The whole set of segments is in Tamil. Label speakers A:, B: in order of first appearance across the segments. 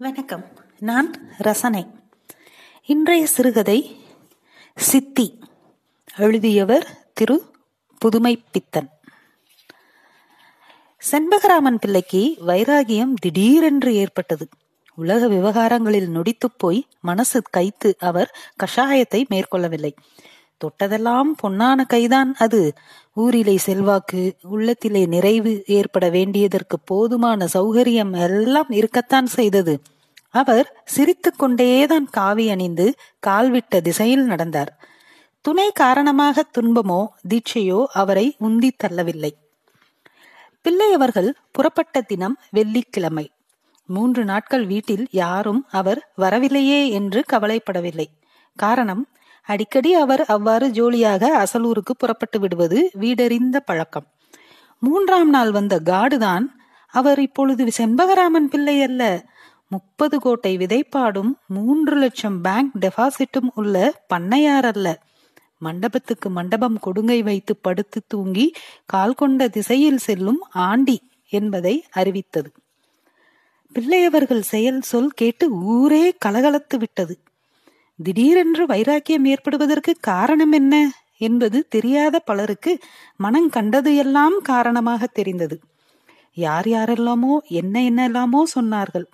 A: வணக்கம். நான் ரசனை. இன்றைய சிறுகதை சித்தி எழுதியவர் திரு புதுமை பித்தன் செண்பகராமன் பிள்ளைக்கு வைராகியம் திடீரென்று ஏற்பட்டது. உலக விவகாரங்களில் நொடித்துப் போய் மனசு கைத்து அவர் கஷாயத்தை மேற்கொள்ளவில்லை. தொட்டதெல்லாம் பொன்னான கைதான் அது. ஊரிலே செல்வாக்கு உள்ளத்திலே நிறைவு ஏற்பட வேண்டியதற்கு போதுமான சௌகரியம் எல்லாம் இருக்கத்தான் செய்தது. அவர் சிரித்து கொண்டேதான் காவி அணிந்து கால்விட்ட திசையில் நடந்தார். துணை காரணமாக துன்பமோ தீட்சையோ அவரை உந்தி தள்ளவில்லை. பிள்ளையவர்கள் புறப்பட்ட தினம் வெள்ளிக்கிழமை. மூன்று நாட்கள் வீட்டில் யாரும் அவர் வரவில்லையே என்று கவலைப்படவில்லை. காரணம் அடிக்கடி அவர் அவ்வாறு ஜோலியாக அசலூருக்கு புறப்பட்டு விடுவது வீடறிந்த பழக்கம். மூன்றாம் நாள் வந்த காடுதான் அவர் இப்பொழுது செண்பகராமன் பிள்ளை அல்ல. முப்பது கோட்டை விதைப்பாடும் மூன்று லட்சம் பேங்க் டெபாசிட்டும் உள்ள பண்ணையார் அல்ல. மண்டபத்துக்கு மண்டபம் கொடுங்கை வைத்து படுத்து தூங்கி கால் கொண்ட திசையில் செல்லும் ஆண்டி என்பதை அறிவித்தது. பிள்ளையவர்கள் செயல் சொல் கேட்டு ஊரே கலகலத்து விட்டது. திடீரென்று வைராக்கியம் ஏற்படுவதற்கு காரணம் என்ன என்பது தெரியாத பலருக்கு மனம் கண்டது எல்லாம் காரணமாக தெரிந்தது. யார் யாரெல்லாமோ என்ன என்னெல்லாமோ சொன்னார்கள்.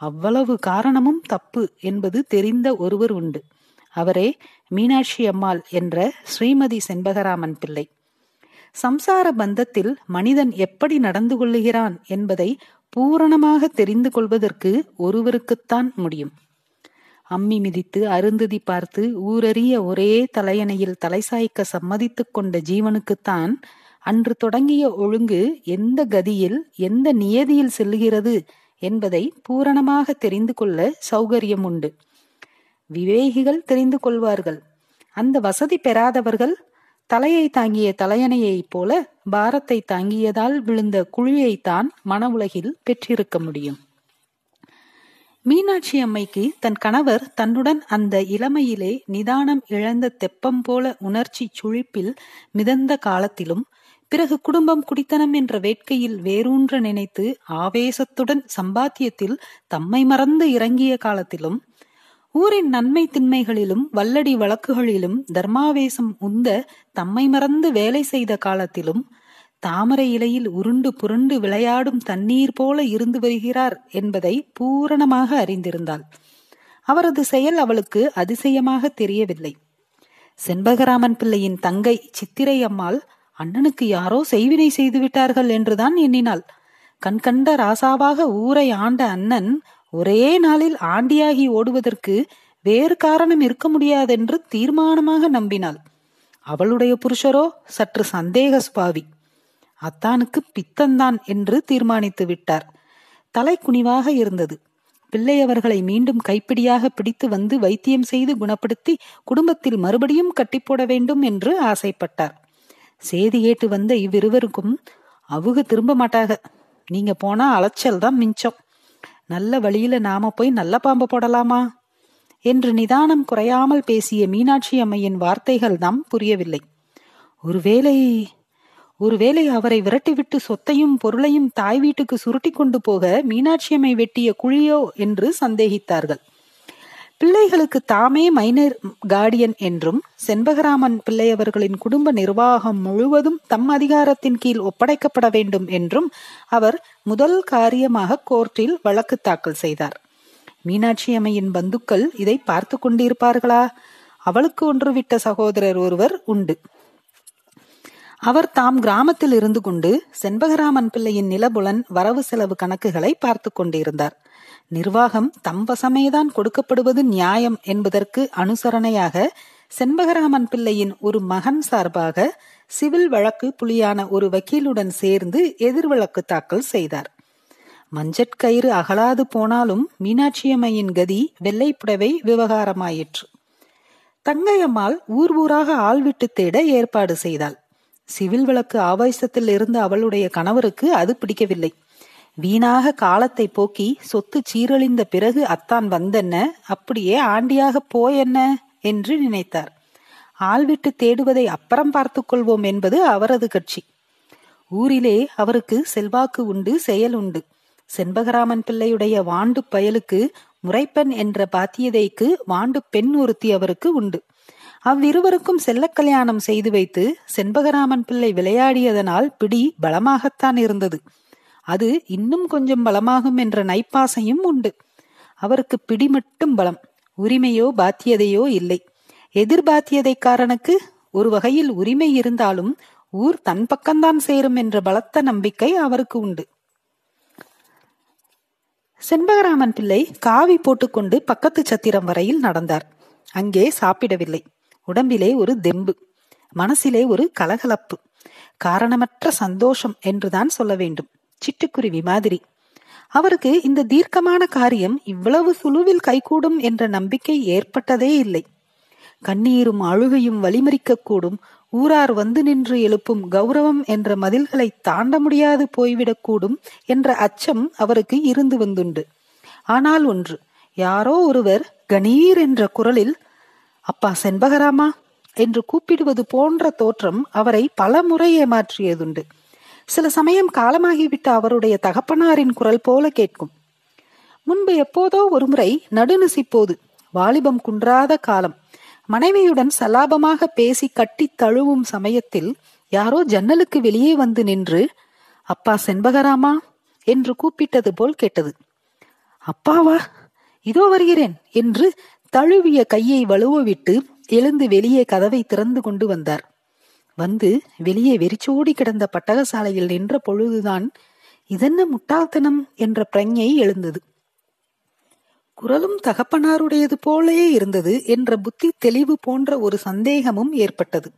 A: அவ்வளவு காரணமும் தப்பு என்பது தெரிந்த ஒருவர் உண்டு. அவரே மீனாட்சி அம்மாள் என்ற ஸ்ரீமதி செண்பகராமன் பிள்ளை. சம்சார பந்தத்தில் மனிதன் எப்படி நடந்து கொள்ளுகிறான் என்பதை பூரணமாக தெரிந்து கொள்வதற்கு ஒருவருக்குத்தான் முடியும். அம்மி மிதித்து அருந்ததி பார்த்து ஊரறிய ஒரே தலையணையில் தலைசாய்க்க சம்மதித்துக் கொண்ட ஜீவனுக்குத்தான் அன்று தொடங்கிய ஒழுங்கு எந்த கதியில் எந்த நியதியில் செல்லுகிறது என்பதை பூரணமாக தெரிந்து கொள்ள சௌகரியம் உண்டு விவேகிகள் தெரிந்து கொள்வார்கள். அந்த வசதி பெறாதவர்கள் தலையை தாங்கிய தலையணையைப் போல பாரத்தை தாங்கியதால் விழுந்த குழியைத்தான் மன உலகில் பெற்றிருக்க முடியும். மீனாட்சி அம்மைக்கு தன் கணவர் தன்னுடன் அந்த இளமையிலே நிதானம் இழந்த தெப்பம் போல உணர்ச்சி சுழிப்பில் மிதந்த காலத்திலும் பிறகு குடும்பம் குடித்தனம் என்ற வேட்கையில் வேரூன்ற நினைத்து ஆவேசத்துடன் சம்பாத்தியத்தில் தம்மை மறந்து இறங்கிய காலத்திலும் ஊரின் நன்மை திண்மைகளிலும் வல்லடி வழக்குகளிலும் தர்மாவேசம் உந்த தம்மை மறந்து வேலை செய்த காலத்திலும் தாமரை இலையில் உருண்டு புரண்டு விளையாடும் தண்ணீர் போல இருந்து வருகிறார் என்பதை பூரணமாக அறிந்திருந்தாள். அவரது செயல் அவளுக்கு அதிசயமாக தெரியவில்லை. செண்பகராமன் பிள்ளையின் தங்கை சித்திரை அம்மாள் அண்ணனுக்கு யாரோ செய்வினை செய்து விட்டார்கள் என்றுதான் எண்ணினாள். கண்கண்ட ராசாவாக ஊரை ஆண்ட அண்ணன் ஒரே நாளில் ஆண்டியாகி ஓடுவதற்கு வேறு காரணம் இருக்க முடியாதென்று தீர்மானமாக நம்பினாள். அவளுடைய புருஷரோ சற்று சந்தேக சுபாவி. அத்தானுக்கு பித்தந்தான் என்று தீர்மானித்து விட்டார். தலை குனிவாக இருந்தது. பிள்ளையவர்களை மீண்டும் கைப்பிடியாக பிடித்து வந்து வைத்தியம் செய்து குணப்படுத்தி குடும்பத்தில் மறுபடியும் கட்டிப்போட வேண்டும் என்று ஆசைப்பட்டார். சேதி கேட்டு வந்த இவ்விருவருக்கும் அவுக திரும்ப மாட்டாக. நீங்க போனா அலைச்சல் தான் மிஞ்சம். நல்ல வழியில நாம போய் நல்ல பாம்பு போடலாமா? என்று நிதானம் குறையாமல் பேசிய மீனாட்சி அம்மையின் வார்த்தைகள் தாம் புரியவில்லை. ஒருவேளை ஒருவேளை அவரை விரட்டிவிட்டு சொத்தையும் பொருளையும் தாய் வீட்டுக்கு சுருட்டி கொண்டு போக மீனாட்சியம்மை வெட்டிய குழியோ என்று சந்தேகித்தார்கள். பிள்ளைகளுக்கு தாமே மைனர் கார்டியன் என்றும் செண்பகராமன் பிள்ளையவர்களின் குடும்ப நிர்வாகம் முழுவதும் தம் அதிகாரத்தின் கீழ் ஒப்படைக்கப்பட வேண்டும் என்றும் அவர் முதல் காரியமாக கோர்ட்டில் வழக்கு தாக்கல் செய்தார். மீனாட்சி அம்மையின் பந்துக்கள் இதை பார்த்து கொண்டிருப்பார்களா? அவளுக்கு ஒன்று விட்ட சகோதரர் ஒருவர் உண்டு. அவர் தாம் கிராமத்தில் இருந்து கொண்டு செண்பகராமன் பிள்ளையின் நிலபுலன் வரவு செலவு கணக்குகளை பார்த்து கொண்டிருந்தார். நிர்வாகம் தம் வசமேதான் கொடுக்கப்படுவது நியாயம் என்பதற்கு அனுசரணையாக செண்பகராமன் பிள்ளையின் ஒரு மகன் சார்பாக சிவில் வழக்கு புலியான ஒரு வக்கீலுடன் சேர்ந்து எதிர் வழக்கு தாக்கல் செய்தார். மஞ்சட்கயிறு அகலாது போனாலும் மீனாட்சியம்மையின் கதி வெள்ளை புடவை விவகாரமாயிற்று. தங்கையம்மாள் ஊர் ஊராக ஆள் விட்டு தேட ஏற்பாடு செய்தாள். சிவில் விளக்கு ஆவேசத்தில் இருந்த அவளுடைய கணவருக்கு அது பிடிக்கவில்லை. வீணாக காலத்தை போக்கி சொத்து சீரழிந்த பிறகு அத்தான் வந்தென்ன? அப்படியே ஆண்டியாக போயென்ன? என்று நினைத்தார். ஆள் விட்டு தேடுவதை அப்புறம் பார்த்துக் கொள்வோம் என்பது அவரது கட்சி. ஊரிலே அவருக்கு செல்வாக்கு உண்டு செயல் உண்டு. செண்பகராமன் பிள்ளையுடைய வாண்டு பயலுக்கு முறைப்பெண் என்ற பாத்தியதைக்கு வாண்டு பெண் ஒருத்தி அவருக்கு உண்டு. அவ்விருவருக்கும் செல்ல கல்யாணம் செய்து வைத்து செண்பகராமன் பிள்ளை விளையாடியதனால் பிடி பலமாகத்தான் இருந்தது. அது இன்னும் கொஞ்சம் பலமாகும் என்ற நைப்பாசையும் உண்டு. அவருக்கு பிடி மட்டும் பலம். உரிமையோ பாத்தியதையோ இல்லை. எதிர்பாத்தியதைக்காரனுக்கு ஒரு வகையில் உரிமை இருந்தாலும் ஊர் தன் பக்கம்தான் சேரும் என்ற பலத்த நம்பிக்கை அவருக்கு உண்டு. செண்பகராமன் பிள்ளை காவி போட்டுக்கொண்டு பக்கத்து சத்திரம் வரையில் நடந்தார். அங்கே சாப்பிடவில்லை. உடம்பிலே ஒரு தெம்பு மனசிலே ஒரு கலகலப்பு காரணமற்ற சந்தோஷம் என்றுதான் சொல்ல வேண்டும். சிட்டுக்குருவி மாதிரி. அவருக்கு இந்த தீர்க்கமான காரியம் இவ்வளவு சுழுவில் கைகூடும் என்ற நம்பிக்கை ஏற்பட்டதே இல்லை. கண்ணீரும் அழுகையும் வழிமறிக்கக்கூடும் ஊரார் வந்து நின்று எழுப்பும் கௌரவம் என்ற மதில்களை தாண்ட முடியாது போய்விடக்கூடும் என்ற அச்சம் அவருக்கு இருந்து வந்துண்டு. ஆனால் ஒன்று யாரோ ஒருவர் கணீர் என்ற குரலில் அப்பா செண்பகராமா? என்று கூப்பிடுவது போன்ற தோற்றம் அவரை பல முறை ஏமாற்றியதுண்டு. சில சமயம் காலமாகிவிட்ட அவருடைய தகப்பனாரின் குரல் போல கேட்கும். முன்பு எப்போதோ ஒருமுறை நடுநிசிப்போது வாலிபம் குன்றாத காலம் மனைவியுடன் சலாபமாக பேசி கட்டி தழுவும் சமயத்தில் யாரோ ஜன்னலுக்கு வெளியே வந்து நின்று அப்பா செண்பகராமா? என்று கூப்பிட்டது போல் கேட்டது. அப்பாவா? இதோ வருகிறேன் என்று தழுவிய கையை வலுவவிட்டு எழுந்து வெளியே கதவை திறந்து கொண்டு வந்தார். வந்து வெளியே வெறிச்சோடி கிடந்த பட்டகசாலையில் நின்ற பொழுதுதான் இதென்ன முட்டாள்தனம் என்ற பிரஞ்சை எழுந்தது. குரலும் தகப்பனாருடையது போலே இருந்தது என்ற புத்தி தெளிவு போன்ற ஒரு சந்தேகமும் ஏற்பட்டது.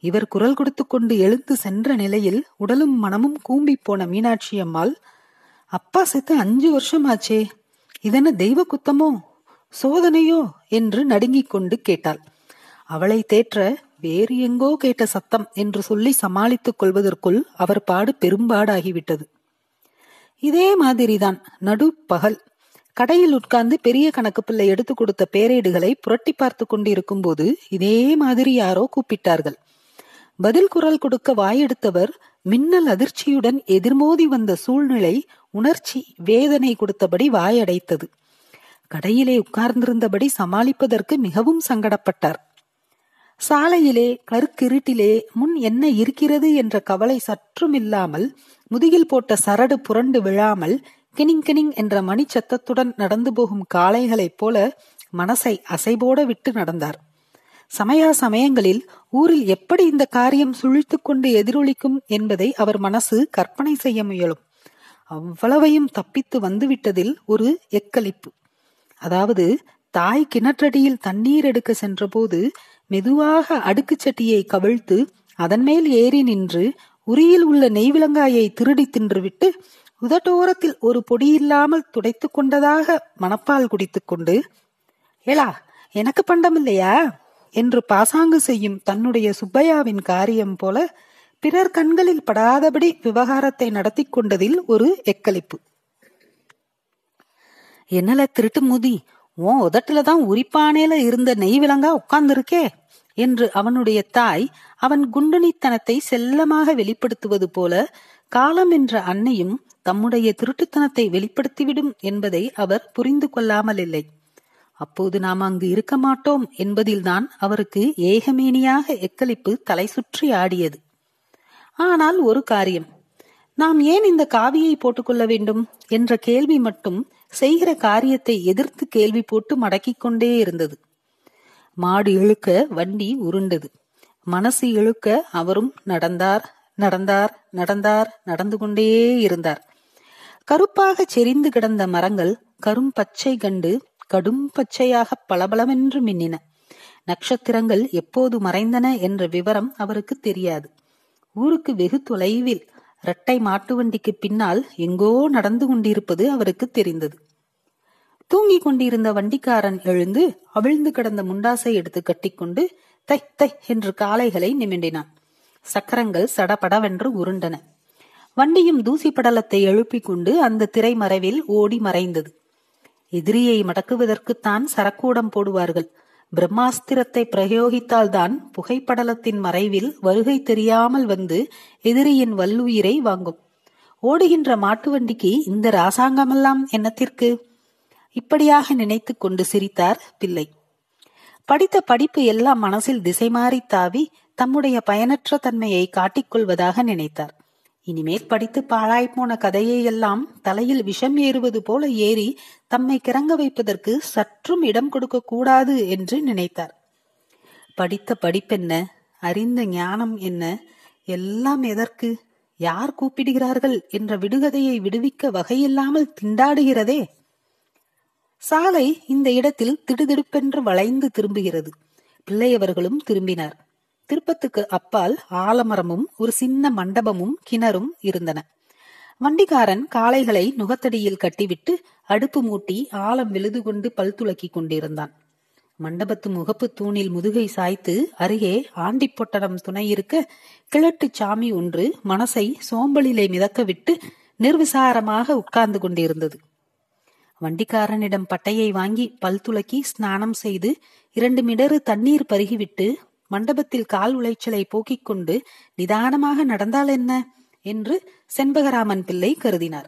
A: இவர் குரல் கொடுத்து கொண்டு எழுந்து சென்ற நிலையில் உடலும் மனமும் கூம்பி போன மீனாட்சி அம்மாள் அப்பா செத்து அஞ்சு வருஷம் ஆச்சே இதென்ன தெய்வ குத்தமோ? சோதனையோ என்று நடுங்கிக் கொண்டு கேட்டாள். அவளை தேற்ற வேறு எங்கோ கேட்ட சத்தம் என்று சொல்லி சமாளித்துக் கொள்வதற்குள் அவர் பாடு பெரும்பாடாகிவிட்டது. இதே மாதிரிதான் நடு பகல். கடையில் உட்கார்ந்து பெரிய கணக்கு பிள்ளை எடுத்து கொடுத்த பேரேடுகளை புரட்டி பார்த்து கொண்டிருக்கும் போது இதே மாதிரி யாரோ கூப்பிட்டார்கள். பதில் குரல் கொடுக்க வாயெடுத்தவர் மின்னல் அதிர்ச்சியுடன் எதிர்மோதி வந்த சூழ்நிலை உணர்ச்சி வேதனை கொடுத்தபடி வாயடைத்தது. கடையிலே உட்கார்ந்திருந்தபடி சமாளிப்பதற்கு மிகவும் சங்கடப்பட்டார். சாலையிலே கருக்கிருட்டிலே முன் என்ன இருக்கிறது என்ற கவலை சற்றும் இல்லாமல் முதுகில் போட்ட சரடு புரண்டு விழாமல் கிணிங் கிணிங் என்ற மணி சத்தத்துடன் நடந்து போகும் காளைகளைப் போல மனசை அசைபோட விட்டு நடந்தார். சமயா சமயங்களில் ஊரில் எப்படி இந்த காரியம் சுழித்துக் கொண்டு எதிரொலிக்கும் என்பதை அவர் மனசு கற்பனை செய்ய முயலும். அவ்வளவையும் தப்பித்து வந்துவிட்டதில் ஒரு எக்களிப்பு. அதாவது தாய் கிணற்றடியில் தண்ணீர் எடுக்க சென்றபோது மெதுவாக அடுக்கு சட்டியை கவிழ்த்து அதன் மேல் ஏறி நின்று உரியில் உள்ள நெய்விலங்காயை திருடி தின்றுவிட்டு உதட்டோரத்தில் ஒரு பொடியில்லாமல் துடைத்து கொண்டதாக மணப்பால் குடித்துக் கொண்டு ஏலா எனக்கு பண்டமில்லையா? என்று பாசாங்கு செய்யும் தன்னுடைய சுப்பையாவின் காரியம் போல பிறர் கண்களில் படாதபடி விவகாரத்தை நடத்தி கொண்டதில் ஒரு எக்களிப்பு. என்னல திருட்டு முதி? உன் உதட்டுல தான் உரிப்பானேல இருந்த நெய் விலங்கா உட்கார்ந்திருக்கே என்று அவனுடைய தாய் அவன் குண்டுனித்தனத்தை செல்லமாக வெளிப்படுத்துவது போல காலம் என்ற அன்னையும் தம்முடைய திருட்டுத்தனத்தை வெளிப்படுத்திவிடும் என்பதை அவர் புரிந்து கொள்ளாமல் இல்லை. அப்போது நாம் அங்கு இருக்க மாட்டோம் என்பதில்தான் அவருக்கு ஏகமேனியாக எக்களிப்பு தலை சுற்றி ஆடியது. ஆனால் ஒரு காரியம். நாம் ஏன் இந்த காவியை போட்டுக்கொள்ள வேண்டும் என்ற கேள்வி மட்டும் செய்கிற காரியத்தை எதிர்த்து கேள்வி போட்டு மடக்கிக் கொண்டே இருந்தது. மாடு இழுக்க வண்டி உருண்டது. மனசு இழுக்க அவரும் நடந்தார் நடந்தார் நடந்தார் நடந்து கொண்டே இருந்தார். கருப்பாக செறிந்து கிடந்த மரங்கள் கரும் பச்சை கண்டு கடும் பச்சையாக பளபளவென்று மின்னின. நட்சத்திரங்கள் எப்போது மறைந்தன என்ற விவரம் அவருக்கு தெரியாது. ஊருக்கு வெகு தொலைவில் இரட்டை மாட்டு வண்டிக்கு பின்னால் எங்கோ நடந்து கொண்டிருப்பது அவருக்கு தெரிந்தது. தூங்கிக் கொண்டிருந்த வண்டிக்காரன் எழுந்து அவிழ்ந்து கிடந்த முண்டாசை எடுத்து கட்டிக்கொண்டு தை தை என்று காளைகளை நிமிண்டினான். சக்கரங்கள் சடபடவென்று உருண்டன. வண்டியும் தூசி படலத்தை எழுப்பிக் கொண்டு அந்த திரைமறைவில் ஓடி மறைந்தது. எதிரியை மடக்குவதற்குத்தான் சரக்கூடம் போடுவார்கள். பிரம்மாஸ்திரத்தை பிரயோகித்தால்தான் புகைப்படலத்தின் மறைவில் வருகை தெரியாமல் வந்து எதிரியின் வல்லுயிரை வாங்கும். ஓடுகின்ற மாட்டு வண்டிக்கு இந்த ராசாங்கமெல்லாம் என்னத்திற்கு? இப்படியாக நினைத்து கொண்டு சிரித்தார் பிள்ளை. படித்த படிப்பு எல்லாம் மனசில் திசை மாறி தாவி தம்முடைய பயனற்ற தன்மையை காட்டிக்கொள்வதாக நினைத்தார். இனிமேல் படித்து பாழாய்ப்போன கதையை எல்லாம் தலையில் விஷம் ஏறுவது போல ஏறி தம்மை கிறங்க வைப்பதற்கு சற்றும் இடம் கொடுக்க கூடாது என்று நினைத்தார். படித்த படிப்பென்ன அறிந்த ஞானம் என்ன? எல்லாம் எதற்கு? யார் கூப்பிடுகிறார்கள்? என்ற விடுகதையை விடுவிக்க வகையில்லாமல் திண்டாடுகிறதே? சாலை இந்த இடத்தில் திடுதிடுப்பென்று வளைந்து திரும்புகிறது. பிள்ளையவர்களும் திரும்பினார். திருப்பத்துக்கு அப்பால் ஆலமரமும் ஒரு சின்ன மண்டபமும் கிணறும் இருந்தன. வண்டிக்காரன் காளைகளை நுகத்தடியில் கட்டிவிட்டு அடுப்பு மூட்டி ஆழம் விழுது கொண்டு பல் துளக்கி கொண்டிருந்தான். மண்டபத்து முகப்பு தூணில் முதுகை சாய்த்து அருகே ஆண்டிப்பொட்டடம் துணை இருக்க கிழட்டு சாமி ஒன்று மனசை சோம்பலிலே மிதக்க விட்டு நிர்விசாரமாக உட்கார்ந்து கொண்டிருந்தது. வண்டிக்காரனிடம் பட்டையை வாங்கி பல் துளக்கி ஸ்நானம் செய்து இரண்டு மிடறு தண்ணீர் பருகிவிட்டு மண்டபத்தில் கால் உளைச்சலை போக்கிக் கொண்டு நிதானமாக நடந்தால் என்ன? என்று செண்பகராமன் பிள்ளை கருதினார்.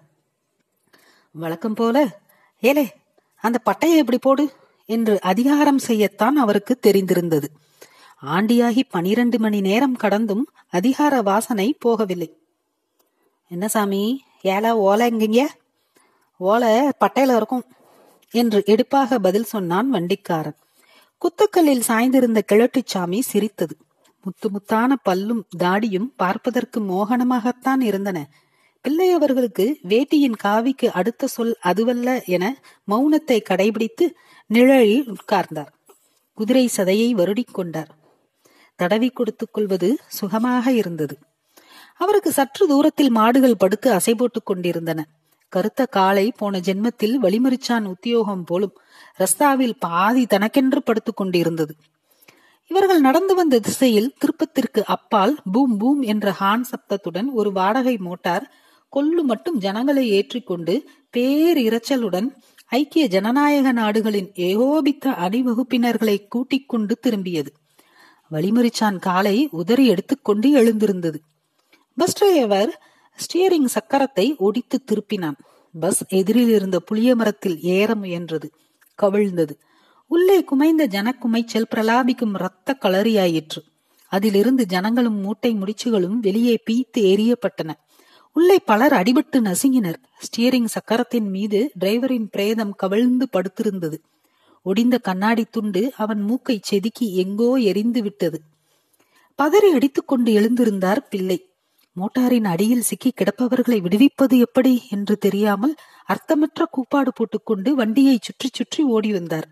A: வழக்கம் போல ஏலே அந்த பட்டையை எப்படி போடு? என்று அதிகாரம் செய்யத்தான் அவருக்கு தெரிந்திருந்தது. ஆண்டியாகி பனிரெண்டு மணி நேரம் கடந்தும் அதிகார வாசனை போகவில்லை. என்ன சாமி ஏலா ஓலை எங்கீங்க ஓலை பட்டையில இருக்கும் என்று எடுப்பாக பதில் சொன்னான் வண்டிக்காரன். குத்துக்கல்லில் சாய்ந்திருந்த கிழட்டுச்சாமி சிரித்தது. முத்து முத்தான பல்லும் தாடியும் பார்ப்பதற்கு மோகனமாகத்தான் இருந்தன. பிள்ளை அவர்களுக்கு வேட்டியின் காவிக்கு அடுத்த சொல் அதுவல்ல என மௌனத்தை கடைபிடித்து நிழலில் உட்கார்ந்தார். குதிரை சதையை வருடிக் கொண்டார். தடவி கொடுத்துக் கொள்வது சுகமாக இருந்தது. அவருக்கு சற்று தூரத்தில் மாடுகள் படுத்து அசை போட்டுக் கொண்டிருந்தன. கருத்த காலை போன ஜென்மத்தில் வழிமறிச்சான் உத்தியோகம் போலும் ரஸ்தாவில் பாதி தனக்கென்று படுத்துக் கொண்டிருந்தது. இவர்கள் நடந்து வந்த திசையில் திருப்பத்திற்கு அப்பால் பூம் பூம் என்ற ஹான் சப்தத்துடன் ஒரு வாடகை மோட்டார் கொல்லு மட்டும் ஜனங்களை ஏற்றிக்கொண்டு பேர் இரைச்சலுடன் ஐக்கிய ஜனநாயக நாடுகளின் ஏகோபித்த அணிவகுப்பினர்களை கூட்டிக் கொண்டு திரும்பியது. வழிமறிச்சான் காலை உதறி எடுத்துக்கொண்டு எழுந்திருந்தது. பஸ் டிரைவர் ஸ்டியரிங் சக்கரத்தை ஒடித்து திருப்பினான். பஸ் எதிரில் இருந்த புளிய மரத்தில் ஏற முயன்றது. கவிழ்ந்தது. உள்ளே குமைந்த ஜனக்குமைச்சல் பிரலாபிக்கும் இரத்த களரியாயிற்று. அதிலிருந்து ஜனங்களும் மூட்டை முடிச்சுகளும் வெளியே பீத்து எரியப்பட்டன. உள்ளே பலர் அடிபட்டு நசுங்கினர். ஸ்டியரிங் சக்கரத்தின் மீது டிரைவரின் பிரேதம் கவிழ்ந்து படுத்திருந்தது. ஒடிந்த கண்ணாடி துண்டு அவன் மூக்கை செதுக்கி எங்கோ எரிந்து விட்டது பதறி அடித்துக்கொண்டு எழுந்திருந்தார் பிள்ளை. மோட்டாரின் அடியில் சிக்கி கிடப்பவர்களை விடுவிப்பது எப்படி என்று தெரியாமல் அர்த்தமற்ற கூப்பாடு போட்டுக்கொண்டு வண்டியை சுற்றி சுற்றி ஓடி வந்தார்.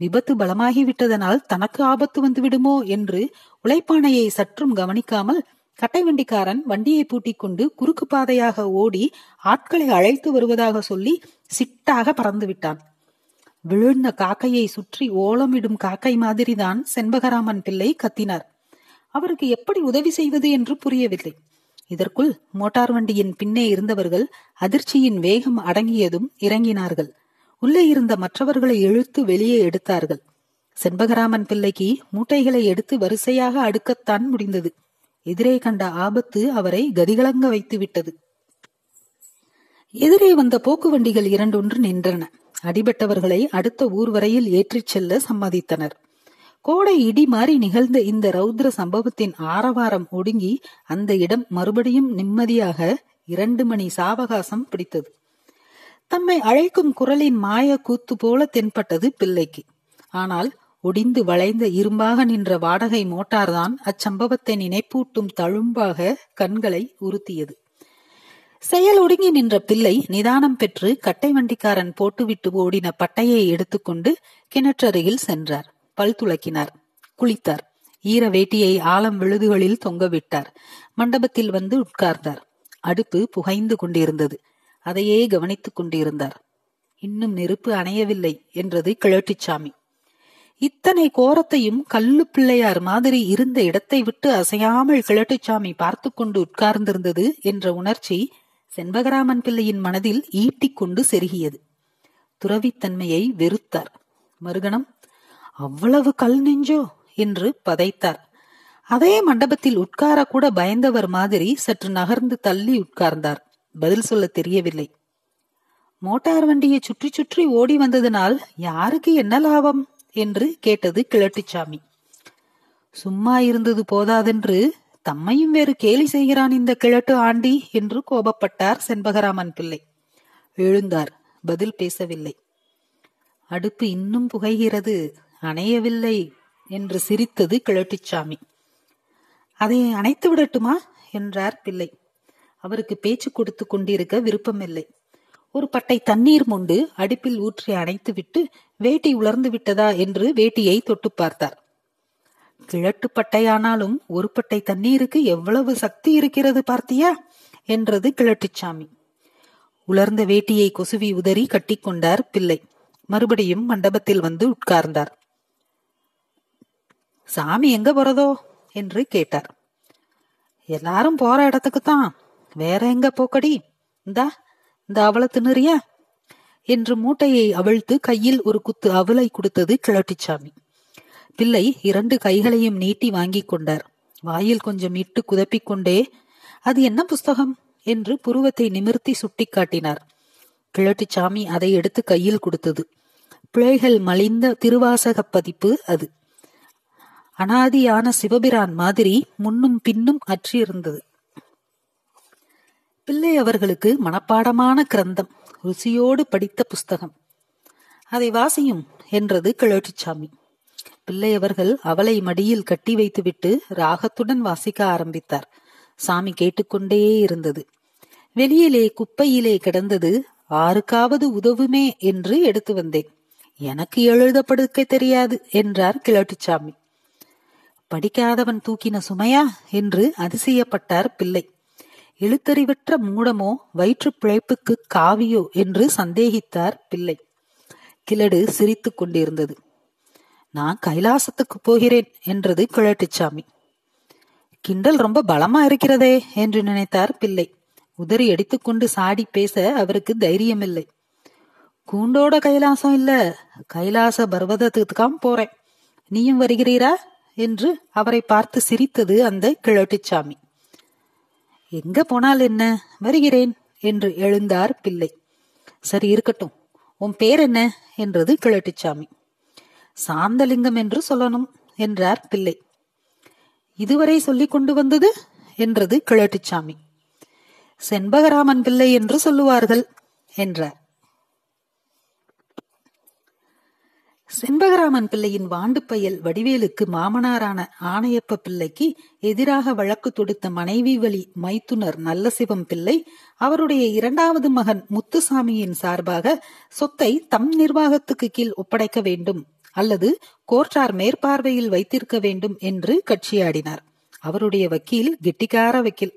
A: விபத்து பலமாகிவிட்டதனால் தனக்கு ஆபத்து வந்து விடுமோ என்று உழைப்பானையை சற்றும் கவனிக்காமல் கட்டை வண்டிக்காரன் வண்டியை பூட்டிக் கொண்டு குறுக்கு பாதையாக ஓடி ஆட்களை அழைத்து வருவதாக சொல்லி சிட்டாக பறந்து விட்டான் விழுந்த காக்கையை சுற்றி ஓலமிடும் காக்கை மாதிரிதான் செண்பகராமன் பிள்ளை கத்தினார். அவருக்கு எப்படி உதவி செய்வது என்று புரியவில்லை. இதற்குள் மோட்டார் வண்டியின் பின்னே இருந்தவர்கள் அதிர்ச்சியின் வேகம் அடங்கியதும் இறங்கினார்கள். உள்ளே இருந்த மற்றவர்களை இழுத்து வெளியே எடுத்தார்கள். செண்பகராமன் பிள்ளைக்கு மூட்டைகளை எடுத்து வரிசையாக அடுக்கத்தான் முடிந்தது. எதிரே கண்ட ஆபத்து அவரை கதிகலங்க வைத்து விட்டது எதிரே வந்த போக்கு வண்டிகள் இரண்டொன்று நின்றன. அடிபட்டவர்களை அடுத்த ஊர் வரையில் ஏற்றிச் செல்ல சம்மதித்தனர். கோடை இடி மாறி நிகழ்ந்த இந்த ரௌத்ர சம்பவத்தின் ஆரவாரம் ஒடுங்கி அந்த இடம் மறுபடியும் நிம்மதியாக இரண்டு மணி சாவகாசம் பிடித்தது. தம்மை அழைக்கும் குரலின் மாய கூத்து போல தென்பட்டது பிள்ளைக்கு. ஆனால் ஒடிந்து வளைந்த இரும்பாக நின்ற வாடகை மோட்டார்தான் அச்சம்பவத்தை நினைப்பூட்டும் தழும்பாக கண்களை உறுத்தியது. செயல் ஒடுங்கி நின்ற பிள்ளை நிதானம் பெற்று கட்டை வண்டிக்காரன் போட்டுவிட்டு ஓடின பட்டையை எடுத்துக்கொண்டு கிணற்றருகில் சென்றார். பல் துளக்கினார். குளித்தார். ஈர வேட்டியை ஆழம் விழுதுகளில் தொங்கவிட்டார். மண்டபத்தில் வந்து உட்கார்ந்தார். அடுப்பு புகைந்து கொண்டிருந்தது. அதையே கவனித்துக் கொண்டிருந்தார். இன்னும் நெருப்பு அணையவில்லை என்றது கிழட்டிச்சாமி. இத்தனை கோரத்தையும் கல்லு பிள்ளையார் மாதிரி இருந்த இடத்தை விட்டு அசையாமல் கிழட்டுச்சாமி பார்த்து கொண்டு உட்கார்ந்திருந்தது என்ற உணர்ச்சி செண்பகராமன் பிள்ளையின் மனதில் ஈட்டிக் கொண்டு செருகியது. துறவித்தன்மையை வெறுத்தார். மறுகணம் அவ்வளவு கல் நெஞ்சோ என்று பதைத்தார். அதே மண்டபத்தில் உட்கார கூட பயந்தவர் மாதிரி சற்று நகர்ந்து தள்ளி உட்கார்ந்தார். பதில் சொல்ல தெரியவில்லை. மோட்டார் வண்டியை சுற்றி சுற்றி ஓடி வந்ததனால் யாருக்கு என்ன லாபம் என்று கேட்டது கிழட்டுச்சாமி. சும்மா இருந்தது போதாதென்று தம்மையும் வேறு கேலி செய்கிறான் இந்த கிழட்டு ஆண்டி என்று கோபப்பட்டார் செண்பகராமன் பிள்ளை. எழுந்தார். பதில் பேசவில்லை. அடுப்பு இன்னும் புகைகிறது. அணையவில்லை என்று சிரித்தது கிழட்டிச்சாமி. அதை அணைத்து விடட்டுமா? என்றார் பிள்ளை. அவருக்கு பேச்சு கொடுத்து கொண்டிருக்க விருப்பமில்லை. ஒரு பட்டை தண்ணீர் மொண்டு அடுப்பில் ஊற்றி அணைத்துவிட்டு வேட்டி உலர்ந்து விட்டதா என்று வேட்டியை தொட்டு பார்த்தார். கிழட்டு பட்டையானாலும் ஒரு பட்டை தண்ணீருக்கு எவ்வளவு சக்தி இருக்கிறது பார்த்தியா? என்றது கிழட்டுச்சாமி. உலர்ந்த வேட்டியை கொசுவி உதறி கட்டிக்கொண்டார் பிள்ளை. மறுபடியும் மண்டபத்தில் வந்து உட்கார்ந்தார். சாமி எங்க போறதோ? என்று கேட்டார். எல்லாரும் போற இடத்துக்கு தான். வேற எங்க போக்கடி? இந்தா இந்த அவளை தின்னுறியா? என்று மூட்டையை அவிழ்த்து கையில் ஒரு குத்து அவலை கொடுத்தது கிழட்டிச்சாமி. பிள்ளை இரண்டு கைகளையும் நீட்டி வாங்கிக் கொண்டார். வாயில் கொஞ்சம் இட்டு குதப்பிக் கொண்டே அது என்ன புஸ்தகம்? என்று புருவத்தை நிமிர்த்தி சுட்டிக்காட்டினார். கிழட்டிச்சாமி அதை எடுத்து கையில் கொடுத்தது. பிழைகள் மலிந்த திருவாசக பதிப்பு அது. அனாதியான சிவபிரான் மாதிரி முன்னும் பின்னும் அற்றிருந்தது பிள்ளை அவர்களுக்கு மனப்பாடமான கிரந்தம் ருசியோடு படித்த புஸ்தகம். அதை வாசியும் என்றது கிழட்டிச்சாமி பிள்ளையவர்கள் அவளை மடியில் கட்டி வைத்துவிட்டு ராகத்துடன் வாசிக்க ஆரம்பித்தார். சாமி கேட்டுக்கொண்டே இருந்தது. வெளியிலே குப்பையிலே கிடந்தது ஆருக்காவது உதவுமே என்று எடுத்து வந்தேன். எனக்கு எழுத படுக்க தெரியாது என்றார் கிழட்டுச்சாமி படிக்காதவன் தூக்கின சுமையா? என்று அதிசயப்பட்டார் பிள்ளை. எழுத்தறிவற்ற மூடமோ வயிற்று பிழைப்புக்கு காவியோ? என்று சந்தேகித்தார் பிள்ளை. கிழடு சிரித்துக் கொண்டிருந்தது. நான் கைலாசத்துக்கு போகிறேன் என்றது கிழட்டுச்சாமி. கிண்டல் ரொம்ப பலமா இருக்கிறதே என்று நினைத்தார் பிள்ளை. உதறி அடித்துக்கொண்டு சாடி பேச அவருக்கு தைரியமில்லை. கூண்டோட கைலாசம் இல்ல. கைலாச பர்வதத்துக்காம் போறேன். நீயும் வருகிறீரா? என்று அவரை பார்த்து சிரித்தது அந்த கிழட்டுச்சாமி. எங்க போனால் என்ன? வருகிறேன் என்று எழுந்தார் பிள்ளை. சரி இருக்கட்டும். உன் பேர் என்ன? என்றது கிழட்டுச்சாமி. சாந்தலிங்கம் என்று சொல்லணும் என்றார் பிள்ளை. இதுவரை சொல்லிக் கொண்டு வந்தது? என்றது கிழட்டுச்சாமி. செண்பகராமன் பிள்ளை என்று சொல்லுவார்கள் என்றார். செண்பகராமன் பிள்ளையின் வாண்டு பயல் வடிவேலுக்கு மாமனாரான ஆணையப்ப பிள்ளைக்கு எதிராக வழக்கு தொடுத்த மனைவி வழி மைத்துனர் நல்லசிவம் பிள்ளை அவருடைய இரண்டாவது மகன் முத்துசாமியின் சார்பாக சொத்தை தம் நிர்வாகத்துக்கு கீழ் ஒப்படைக்க வேண்டும் அல்லது கோர்ட்டார் மேற்பார்வையில் வைத்திருக்க வேண்டும் என்று கட்சியாடினார். அவருடைய வக்கீல் கெட்டிக்கார வக்கீல்.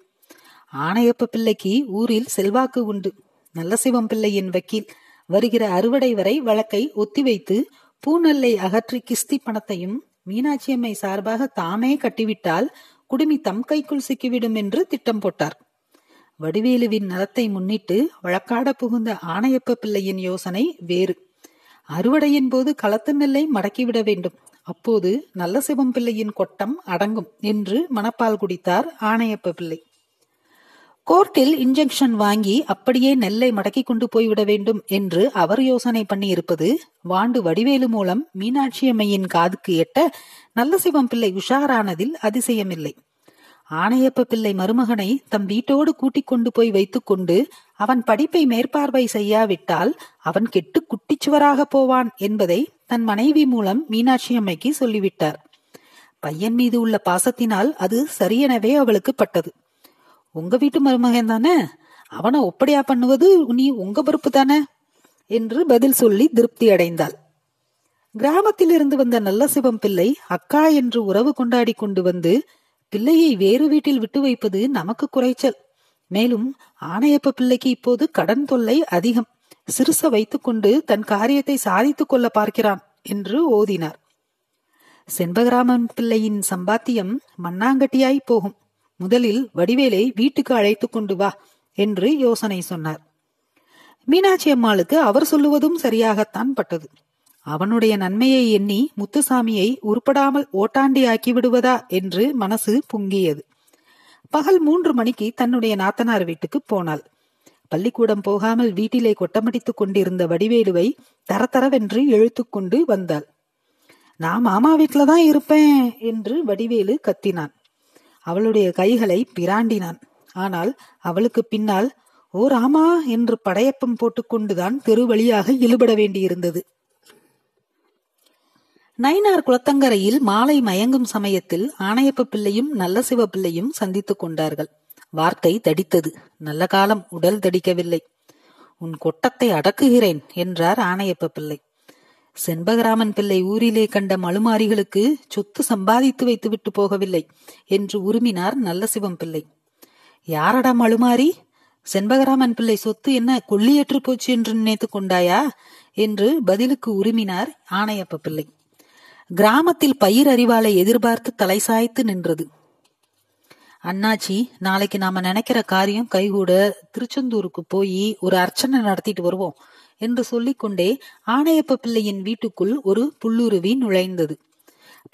A: ஆணையப்ப பிள்ளைக்கு ஊரில் செல்வாக்கு உண்டு. நல்லசிவம் பிள்ளையின் வக்கீல் வருகிற அறுவடை வரை வழக்கை ஒத்திவைத்து பூநெல்லை அகற்றி கிஸ்தி பணத்தையும் மீனாட்சியம்மை சார்பாக தாமே கட்டிவிட்டால் குடுமி தம் கைக்குள் சிக்கிவிடும் என்று திட்டம் போட்டார். வடிவேலுவின் நலத்தை முன்னிட்டு வழக்காட புகுந்த ஆணையப்ப பிள்ளையின் யோசனை வேறு. அறுவடையின் போது களத்து நெல்லை மடக்கிவிட வேண்டும். அப்போது நல்ல சிவம் பிள்ளையின் கொட்டம் அடங்கும் என்று மனப்பால் குடித்தார் ஆணையப்ப பிள்ளை. கோர்ட்டில் இன்ஜெக்ஷன் வாங்கி அப்படியே நெல்லை மடக்கி கொண்டு போய்விட வேண்டும் என்று அவர் யோசனை பண்ணி இருப்பது வாண்டு வடிவேலு மூலம் மீனாட்சி அம்மையின் காதுக்கு எட்ட நல்ல சிவம் பிள்ளை உஷாரானதில் அதிசயமில்லை. ஆணையப்ப பிள்ளை மருமகனை தம் வீட்டோடு கூட்டிக் கொண்டு போய் வைத்துக்கொண்டு அவன் படிப்பை மேற்பார்வை செய்யாவிட்டால் அவன் கெட்டு குட்டிச்சுவராக போவான் என்பதை தன் மனைவி மூலம் மீனாட்சி அம்மைக்கு சொல்லிவிட்டார். பையன் மீது உள்ள பாசத்தினால் அது சரியெனவே அவளுக்கு பட்டது. உங்க வீட்டு மருமகன் தானே? அவனை ஒப்படையா பண்ணுவது நீ உங்க பொறுப்பு தானே? என்று பதில் சொல்லி திருப்தி அடைந்தாள். கிராமத்தில் இருந்து வந்த நல்ல சிவம் பிள்ளை அக்கா என்று உறவு கொண்டாடி கொண்டு வந்து பிள்ளையை வேறு வீட்டில் விட்டு வைப்பது நமக்கு குறைச்சல். மேலும் ஆணையப்ப பிள்ளைக்கு இப்போது கடன் தொல்லை அதிகம். சிறுச வைத்துக்கொண்டு தன் காரியத்தை சாதித்துக் கொள்ள பார்க்கிறான் என்று ஓதினார். செண்பகராமன் பிள்ளையின் சம்பாத்தியம் மண்ணாங்கட்டியாய் போகும். முதலில் வடிவேலை வீட்டுக்கு அழைத்து கொண்டு வா என்று யோசனை சொன்னார். மீனாட்சி அம்மாளுக்கு அவர் சொல்லுவதும் சரியாகத்தான் பட்டது. அவனுடைய நன்மையை எண்ணி முத்துசாமியை உருப்படாமல் ஓட்டாண்டி ஆக்கி விடுவதா என்று மனசு பொங்கியது. பகல் மூன்று மணிக்கு தன்னுடைய நாத்தனார் வீட்டுக்கு போனாள். பள்ளிக்கூடம் போகாமல் வீட்டிலே கொட்டமடித்துக் கொண்டிருந்த வடிவேலுவை தரதரவென்று இழுத்துக்கொண்டு வந்தாள். நான் மாமா வீட்டுல தான் இருப்பேன் என்று வடிவேலு கத்தினான். அவளுடைய கைகளை பிராண்டினான். ஆனால் அவளுக்கு பின்னால் ஓ ராமா என்று படையப்பம் போட்டுக்கொண்டுதான் தெரு வழியாக இழுபட வேண்டியிருந்தது. நயினார் குளத்தங்கரையில் மாலை மயங்கும் சமயத்தில் ஆணையப்ப பிள்ளையும் நல்ல சிவ பிள்ளையும் சந்தித்துக் கொண்டார்கள். வார்த்தை தடித்தது. நல்ல காலம். உடல் தடிக்கவில்லை. உன் கொட்டத்தை அடக்குகிறேன் என்றார் ஆணையப்ப பிள்ளை. செண்பகராமன் பிள்ளை ஊரிலே கண்ட மழுமாரிகளுக்கு சொத்து சம்பாதித்து வைத்துவிட்டு போகவில்லை என்று உருமினார் நல்ல சிவம் பிள்ளை. யாரடா மழுமாரி? செண்பகராமன் பிள்ளை சொத்து என்ன கொள்ளியற்று போச்சு என்று நினைத்து கொண்டாயா? என்று பதிலுக்கு உருமினார் ஆணையப்ப பிள்ளை. கிராமத்தில் பயிர் அறிவாலை எதிர்பார்த்து தலை சாய்த்து நின்றது. அண்ணாச்சி நாளைக்கு நாம நினைக்கிற காரியம் கைகூட திருச்செந்தூருக்கு போய் ஒரு அர்ச்சனை நடத்திட்டு வருவோம். என்று சொல்லிக்கொண்டே ஆணையப்ப பிள்ளையின் வீட்டுக்குள் ஒரு புல்லுருவி நுழைந்தது.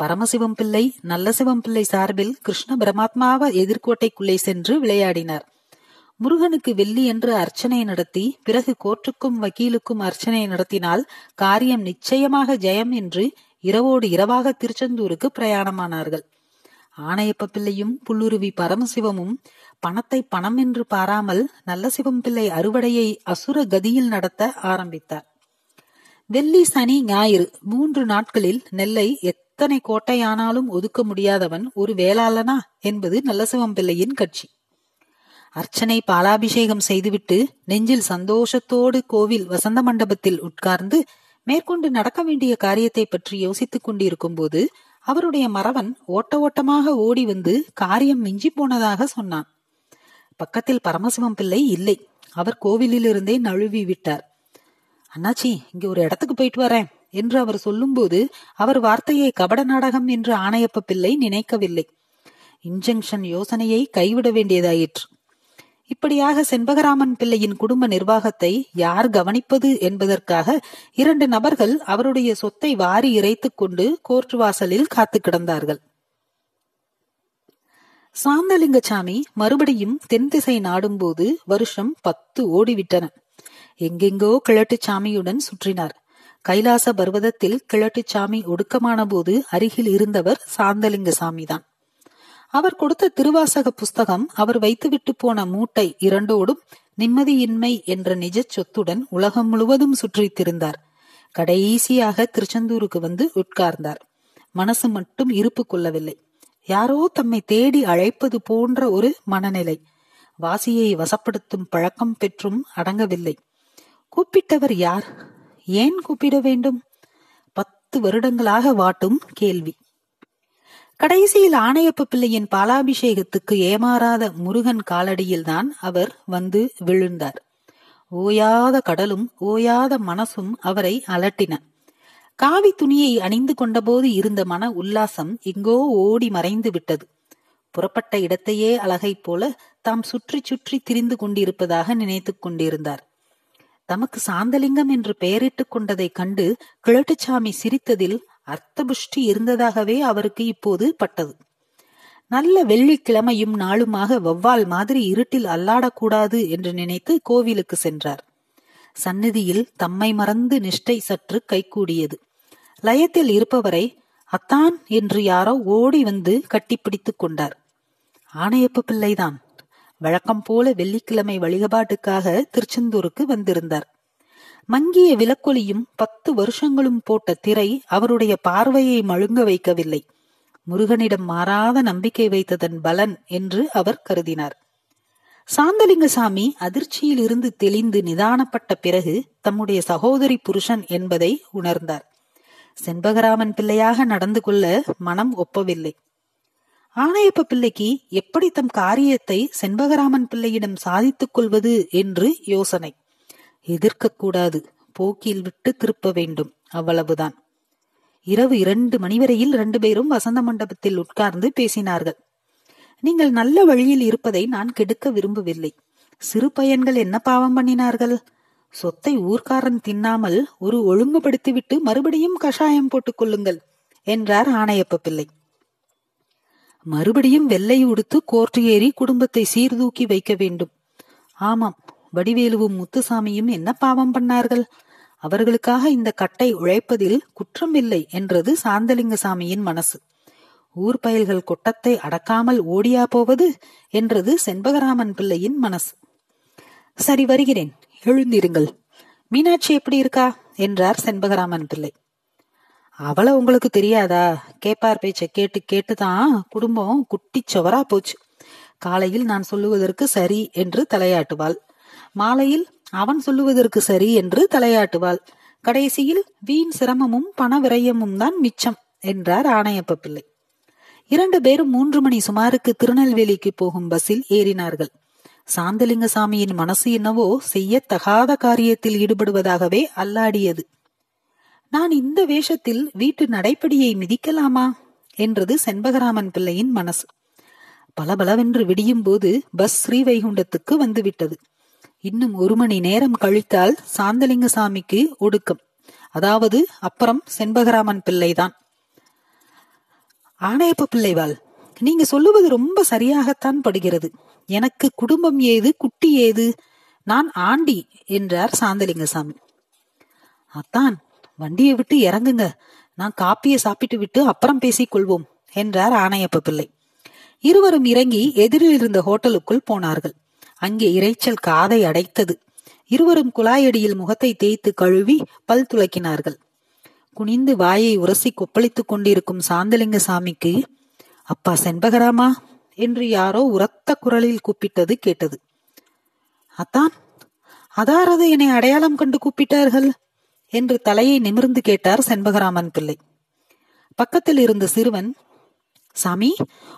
A: பரமசிவம் பிள்ளை நல்ல சிவம் பிள்ளை சார்பில் கிருஷ்ண பிரமாத்மாவ எதிர்கோட்டைக்குள்ளே சென்று விளையாடினார். முருகனுக்கு வெள்ளி என்று அர்ச்சனை நடத்தி பிறகு கோர்ட்டுக்கும் வக்கீலுக்கும் அர்ச்சனை நடத்தினால் காரியம் நிச்சயமாக ஜெயம் என்று இரவோடு இரவாக திருச்செந்தூருக்கு பிரயாணமானார்கள். ஆணையப்ப பிள்ளையும் புல்லுருவி பரமசிவமும் பணத்தை பணம் என்று பாராமல் நல்ல சிவம் பிள்ளை அறுவடையை அசுர கதியில் நடத்த ஆரம்பித்தார். வெள்ளி சனி ஞாயிறு மூன்று நாட்களில் நெல்லை எத்தனை கோட்டையானாலும் ஒதுக்க முடியாதவன் ஒரு வேளாளனா என்பது நல்லசிவம் பிள்ளையின் கட்சி. அர்ச்சனை பாலாபிஷேகம் செய்துவிட்டு நெஞ்சில் சந்தோஷத்தோடு கோவில் வசந்த மண்டபத்தில் உட்கார்ந்து மேற்கொண்டு நடக்க வேண்டிய காரியத்தை பற்றி யோசித்துக் கொண்டிருக்கும் போது அவருடைய மறவன் ஓட்ட ஓட்டமாக ஓடி வந்து காரியம் மிஞ்சி போனதாக சொன்னான். பக்கத்தில் பரமசிவம் பிள்ளை இல்லை. அவர் கோவிலிலிருந்தே நழுவி விட்டார். அண்ணாச்சி இங்க ஒரு இடத்துக்கு போயிட்டு வரேன் என்று அவர் சொல்லும்போது அவர் வார்த்தையை கபட நாடகம் என்று ஆணையப்ப பிள்ளை நினைக்கவில்லை. இன்ஜெங்ஷன் யோசனையை கைவிட வேண்டியதாயிற்று. இப்படியாக செண்பகராமன் பிள்ளையின் குடும்ப நிர்வாகத்தை யார் கவனிப்பது என்பதற்காக இரண்டு நபர்கள் அவருடைய சொத்தை வாரி இறைத்துக் கொண்டு கோர்ட் வாசலில் காத்து கிடந்தார்கள். சாந்தலிங்கசாமி மறுபடியும் தென் திசை நாடும்போது வருஷம் பத்து ஓடிவிட்டன. எங்கெங்கோ கிழட்டுச்சாமியுடன் சுற்றினார். கைலாச பர்வதத்தில் கிழட்டுச்சாமி ஒடுக்கமான போது அருகில் இருந்தவர் சாந்தலிங்கசாமி தான் அவர் கொடுத்த திருவாசக புஸ்தகம் அவர் வைத்துவிட்டு போன மூட்டை இரண்டோடும் நிம்மதியின்மை என்ற நிஜ சொத்துடன் உலகம் முழுவதும் சுற்றித்திருந்தார். கடைசியாக திருச்செந்தூருக்கு வந்து உட்கார்ந்தார். மனசு மட்டும் இருப்பு கொள்ளவில்லை. யாரோ தம்மை தேடி அழைப்பது போன்ற ஒரு மனநிலை. வாசியை வசப்படுத்தும் பழக்கம் பெற்றும் அடங்கவில்லை. கூப்பிட்டவர் யார்? ஏன் கூப்பிட வேண்டும்? பத்து வருடங்களாக வாட்டும் கேள்வி. கடைசியில் ஆணையப்ப பிள்ளையின் பாலாபிஷேகத்துக்கு ஏமாறாத முருகன் காலடியில்தான் அவர் வந்து விழுந்தார். ஓயாத கடலும் ஓயாத மனசும் அவரை அலட்டின. காவி துணியை அணிந்து கொண்டபோது இருந்த மன உல்லாசம் எங்கோ ஓடி மறைந்து விட்டது. புறப்பட்ட இடத்தையே அழகைப் போல தாம் சுற்றி சுற்றி திரிந்து கொண்டிருப்பதாக நினைத்துக் கொண்டிருந்தார். தமக்கு சாந்தலிங்கம் என்று பெயரிட்டுக் கொண்டதைக் கண்டு கிழட்டுச்சாமி சிரித்ததில் அர்த்தபுஷ்டி இருந்ததாகவே அவருக்கு இப்போது பட்டது. நல்ல வெள்ளிக்கிழமையும் நாளுமாக வவ்வால் மாதிரி இருட்டில் அல்லாடக்கூடாது என்று நினைத்து கோவிலுக்கு சென்றார். சந்நிதியில் தம்மை மறந்து நிஷ்டை சற்று கைகூடியது. லயத்தில் இருப்பவரை அத்தான் என்று யாரோ ஓடி வந்து கட்டிப்பிடித்துக் கொண்டார். ஆணையப்ப பிள்ளைதான். வழக்கம் போல வெள்ளிக்கிழமை வழிபாட்டுக்காக திருச்செந்தூருக்கு வந்திருந்தார். மங்கிய விலக்கொலியும் பத்து வருஷங்களும் போட்ட திரை அவருடைய பார்வையை மழுங்க வைக்கவில்லை. முருகனிடம் மாறாத நம்பிக்கை வைத்ததன் பலன் என்று அவர் கருதினார். சாந்தலிங்கசாமி அதிர்ச்சியில் இருந்து தெளிந்து நிதானப்பட்ட பிறகு தம்முடைய சகோதரி புருஷன் என்பதை உணர்ந்தார். செண்பகராமன் பிள்ளையாக நடந்து கொள்ள மனம் ஒப்பவில்லை. ஆணையப்ப பிள்ளைக்கு எப்படி தம் காரியத்தை செண்பகராமன் பிள்ளையிடம் சாதித்துக் கொள்வது என்று யோசனை. எதிர்க்க கூடாது போக்கில் விட்டு திருப்ப வேண்டும். அவ்வளவுதான். இரவு இரண்டு மணி வரையில் ரெண்டு பேரும் வசந்த மண்டபத்தில் உட்கார்ந்து பேசினார்கள். நீங்கள் நல்ல வழியில் இருப்பதை நான் கெடுக்க விரும்பவில்லை. சிறு பையன்கள் என்ன பாவம் பண்ணினார்கள்? சொத்தை ஊர்க்காரன் தின்னாமல் ஒரு ஒழுங்குபடுத்திவிட்டு மறுபடியும் கஷாயம் போட்டுக் கொள்ளுங்கள் என்றார் ஆணையப்ப பிள்ளை. மறுபடியும் வெள்ளை உடுத்து கோர்ட்டு ஏறி குடும்பத்தை சீர்தூக்கி வைக்க வேண்டும். ஆமாம் வடிவேலுவும் முத்துசாமியும் என்ன பாவம் பண்ணார்கள்? அவர்களுக்காக இந்த கட்டை உழைப்பதில் குற்றம் இல்லை என்றது சாந்தலிங்கசாமியின் மனசு. ஊர் பயல்கள் கொட்டத்தை அடக்காமல் ஓடியா போவது என்றது செண்பகராமன் பிள்ளையின் மனசு. சரி வருகிறேன். எழுந்திருங்கள். மீனாட்சி எப்படி இருக்கா? என்றார் செண்பகராமன் பிள்ளை. அவளை உங்களுக்கு தெரியாதா? கேப்பார் பேச்ச கேட்டு கேட்டுதான் குடும்பம் குட்டி சுவரா போச்சு. காலையில் நான் சொல்லுவதற்கு சரி என்று தலையாட்டுவாள். மாலையில் அவன் சொல்லுவதற்கு சரி என்று தலையாட்டுவாள். கடைசியில் வீண் சிரமமும் பண விரயமும் தான் மிச்சம் என்றார் ஆணையப்ப பிள்ளை. இரண்டு பேரும் மூன்று மணி சுமாருக்கு திருநெல்வேலிக்கு போகும் பஸ்ஸில் ஏறினார்கள். சாந்தலிங்கசாமியின் மனசு என்னவோ செய்யத்தகாத காரியத்தில் ஈடுபடுவதாகவே அல்லாடியது. நான் இந்த வேஷத்தில் வீட்டு நடைப்படியை மிதிக்கலாமா என்றது செண்பகராமன் பிள்ளையின் மனசு. பலபலவென்று விடியும் போது பஸ் ஸ்ரீவைகுண்டத்துக்கு வந்துவிட்டது. இன்னும் ஒரு மணி நேரம் கழித்தால் சாந்தலிங்க சாமிக்கு ஒடுக்கம். அதாவது அப்புறம் செண்பகராமன் பிள்ளைதான். ஆணையப்ப பிள்ளைவாள் நீங்க சொல்லுவது ரொம்ப சரியாகத்தான் படுகிறது. எனக்கு குடும்பம் ஏது குட்டி ஏது? நான் ஆண்டி என்றார் சாந்தலிங்கசாமி அத்தான் வண்டியை விட்டு இறங்குங்க. நான் காப்பியை சாப்பிட்டு விட்டு அப்புறம் பேசிக் கொள்வோம் என்றார் ஆணையப்ப பிள்ளை. இருவரும் இறங்கி எதிரில் இருந்த ஹோட்டலுக்குள் போனார்கள். அங்கே இரைச்சல் காதை அடைத்தது. இருவரும் குழாயடியில் முகத்தை தேய்த்து கழுவி பல் துளக்கினார்கள் குனிந்து வாயை உரசி கொப்பளித்துக் கொண்டிருக்கும் சாந்தலிங்க சாமிக்கு அப்பா செண்பகராமா? என்று யாரோ உரத்த குரலில் கூப்பிட்டது கேட்டது. அத்தான் அதாரது என்னை அடையாளம் கண்டு கூப்பிட்டார்கள்? என்று தலையை நிமிர்ந்து கேட்டார் செண்பகராமன் பிள்ளை. பக்கத்தில் இருந்த சிறுவன் சாமி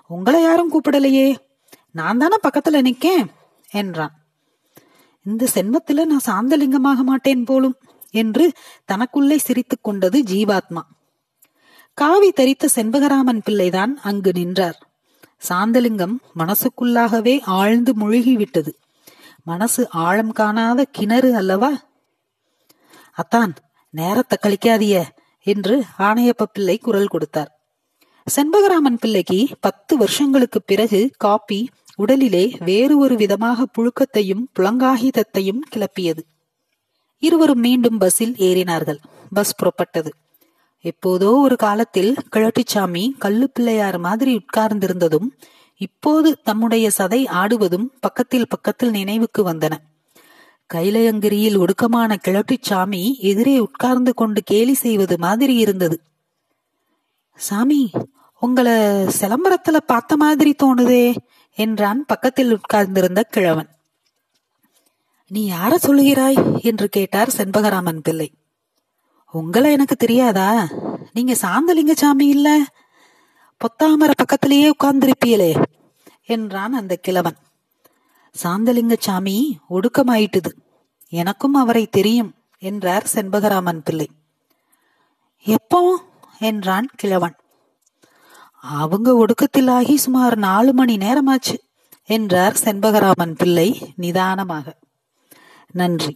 A: உங்களை யாரும் கூப்பிடலையே. நான் தானே பக்கத்துல நிக்கேன். என்றான். இந்த சென்மத்தில நான் சாந்தலிங்கமாக மாட்டேன் போலும் என்று தனக்குள்ளே சிரித்துக் கொண்டது ஜீவாத்மா. காவி தரித்த செண்பகராமன் பிள்ளைதான் அங்கு நின்றார். சாந்தலிங்கம் மனசுக்குள்ளாகவே ஆழ்ந்து முழுகிவிட்டது. மனசு ஆழம் காணாத கிணறு அல்லவா? அத்தான் நேரத்தை கழிக்காதிய என்று ஆணையப்ப பிள்ளை குரல் கொடுத்தார். செண்பகராமன் பிள்ளைக்கு பத்து வருஷங்களுக்கு பிறகு காப்பி உடலிலே வேறு ஒரு விதமாக புழுக்கத்தையும் புலங்காகிதத்தையும் கிளப்பியது. இருவரும் மீண்டும் பஸ்ஸில் ஏறினார்கள். பஸ் புறப்பட்டது. எப்போதோ ஒரு காலத்தில் கிழட்டிச்சாமி கல்லு பிள்ளையார் மாதிரி உட்கார்ந்திருந்ததும் இப்போது தம்முடைய சதை ஆடுவதும் பக்கத்தில் பக்கத்தில் நினைவுக்கு வந்தன. கைலயங்கிரியில் ஒடுக்கமான கிழட்டிச்சாமி எதிரே உட்கார்ந்து கொண்டு கேலி செய்வது மாதிரி இருந்தது. சாமி உங்களை சிலம்பரத்துல பார்த்த மாதிரி தோணுதே. என்றான் பக்கத்தில் உட்கார்ந்திருந்த கிழவன். நீ யார சொல்லுகிறாய்? என்று கேட்டார் செண்பகராமன் பிள்ளை. உங்களை எனக்கு தெரியாதா? நீங்க சாந்தலிங்கசாமி இல்ல? பொத்தாமர பக்கத்திலேயே உட்கார்ந்திருப்பீங்களே என்றான் அந்த கிழவன். சாந்தலிங்கசாமி ஒடுக்கமாயிட்டுது. எனக்கும் அவரை தெரியும் என்றார் செண்பகராமன் பிள்ளை. எப்போ? என்றான் கிழவன். அவங்க ஒடுக்கத்திலாகி சுமார் நாலு மணி நேரமாச்சு என்றார் செண்பகராமன் பிள்ளை நிதானமாக. நன்றி.